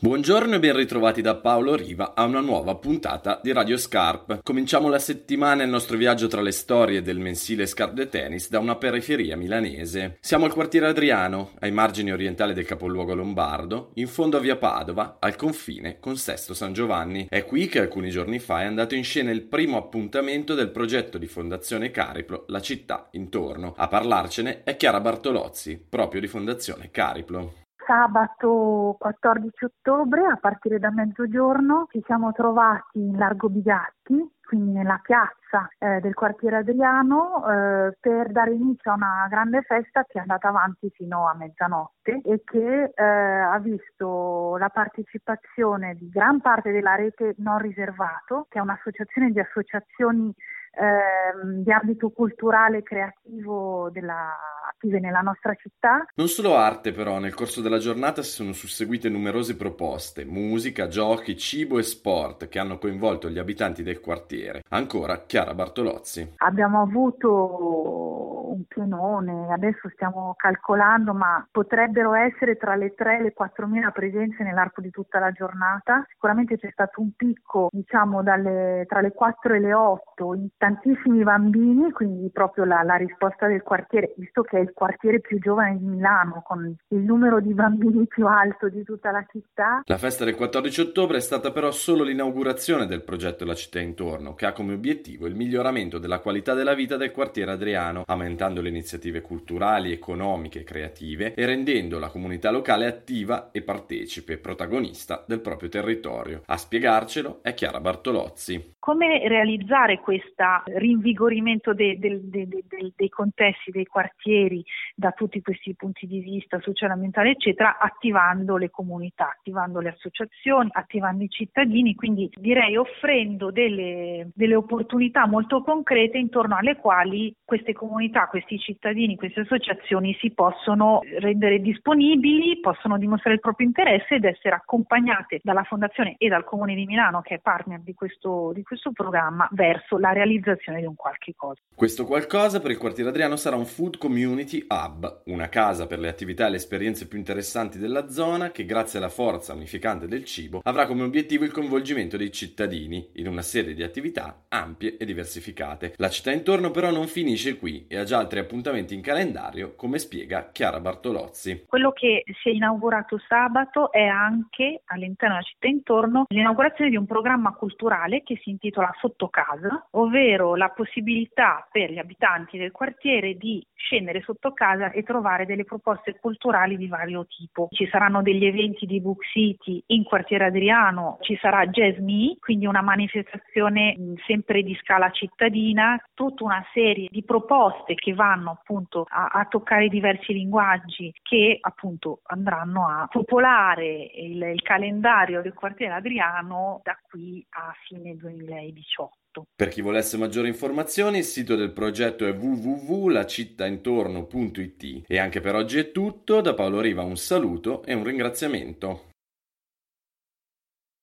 Buongiorno e ben ritrovati da Paolo Riva a una nuova puntata di Radio Scarp. Cominciamo la settimana e il nostro viaggio tra le storie del mensile Scarp de Tennis da una periferia milanese. Siamo al quartiere Adriano, ai margini orientali del capoluogo lombardo, in fondo a via Padova, al confine con Sesto San Giovanni. È qui che alcuni giorni fa è andato in scena il primo appuntamento del progetto di Fondazione Cariplo, La città intorno. A parlarcene è Chiara Bartolozzi, proprio di Fondazione Cariplo sabato 14 ottobre a partire da mezzogiorno ci siamo trovati in Largo Bigatti, quindi nella piazza eh, del quartiere Adriano, eh, per dare inizio a una grande festa che è andata avanti fino a mezzanotte e che eh, ha visto la partecipazione di gran parte della rete non riservato, che è un'associazione di associazioni ehm, di ambito culturale e creativo della, attive nella nostra città. Non solo arte però, nel corso della giornata si sono susseguite numerose proposte, musica, giochi, cibo e sport che hanno coinvolto gli abitanti del quartiere. Ancora Chiara Bartolozzi. Abbiamo avuto un pienone, adesso stiamo calcolando, ma potrebbero essere tra le 3 e le 4 mila presenze nell'arco di tutta la giornata. Sicuramente c'è stato un picco, diciamo, dalle, tra le 4 e le 8 in tantissimi bambini, quindi proprio la, la risposta del quartiere, visto che è il quartiere più giovane di Milano, con il numero di bambini più alto di tutta la città. La festa del 14 ottobre è stata però solo l'inaugurazione del progetto La città intorno, che ha come obiettivo il miglioramento della qualità della vita del quartiere Adriano, aumentando le iniziative culturali, economiche e creative e rendendo la comunità locale attiva e partecipe, protagonista del proprio territorio. A spiegarcelo è Chiara Bartolozzi. Come realizzare questo rinvigorimento dei, dei, dei, dei contesti, dei quartieri da tutti questi punti di vista sociale, ambientale, eccetera, attivando le comunità, attivando le associazioni, attivando i cittadini, quindi direi offrendo delle, delle opportunità molto concrete intorno alle quali queste comunità, questi cittadini, queste associazioni si possono rendere disponibili, possono dimostrare il proprio interesse ed essere accompagnate dalla Fondazione e dal Comune di Milano, che è partner di questo, di questo programma verso la realizzazione di un qualche cosa. Questo qualcosa per il quartiere Adriano sarà un Food Community Hub, una casa per le attività e le esperienze più interessanti della zona che grazie alla forza unificante del cibo avrà come obiettivo il coinvolgimento dei cittadini in una serie di attività ampie e diversificate. La città intorno però non finisce qui e ha già altri appuntamenti in calendario, come spiega Chiara Bartolozzi. Quello che si è inaugurato sabato è anche all'interno della città intorno l'inaugurazione di un programma culturale che si intitola Sotto casa, ovvero la possibilità per gli abitanti del quartiere di scendere sotto casa e trovare delle proposte culturali di vario tipo. Ci saranno degli eventi di Book City in quartiere Adriano, ci sarà Jazz Me, quindi una manifestazione sempre di scala cittadina, tutta una serie di proposte che vanno appunto a, a toccare diversi linguaggi che appunto andranno a popolare il, il calendario del quartiere Adriano da qui a fine 2018. Per chi volesse maggiori informazioni, il sito del progetto è www.lacittaintorno.it. E anche per oggi è tutto, da Paolo Riva un saluto e un ringraziamento.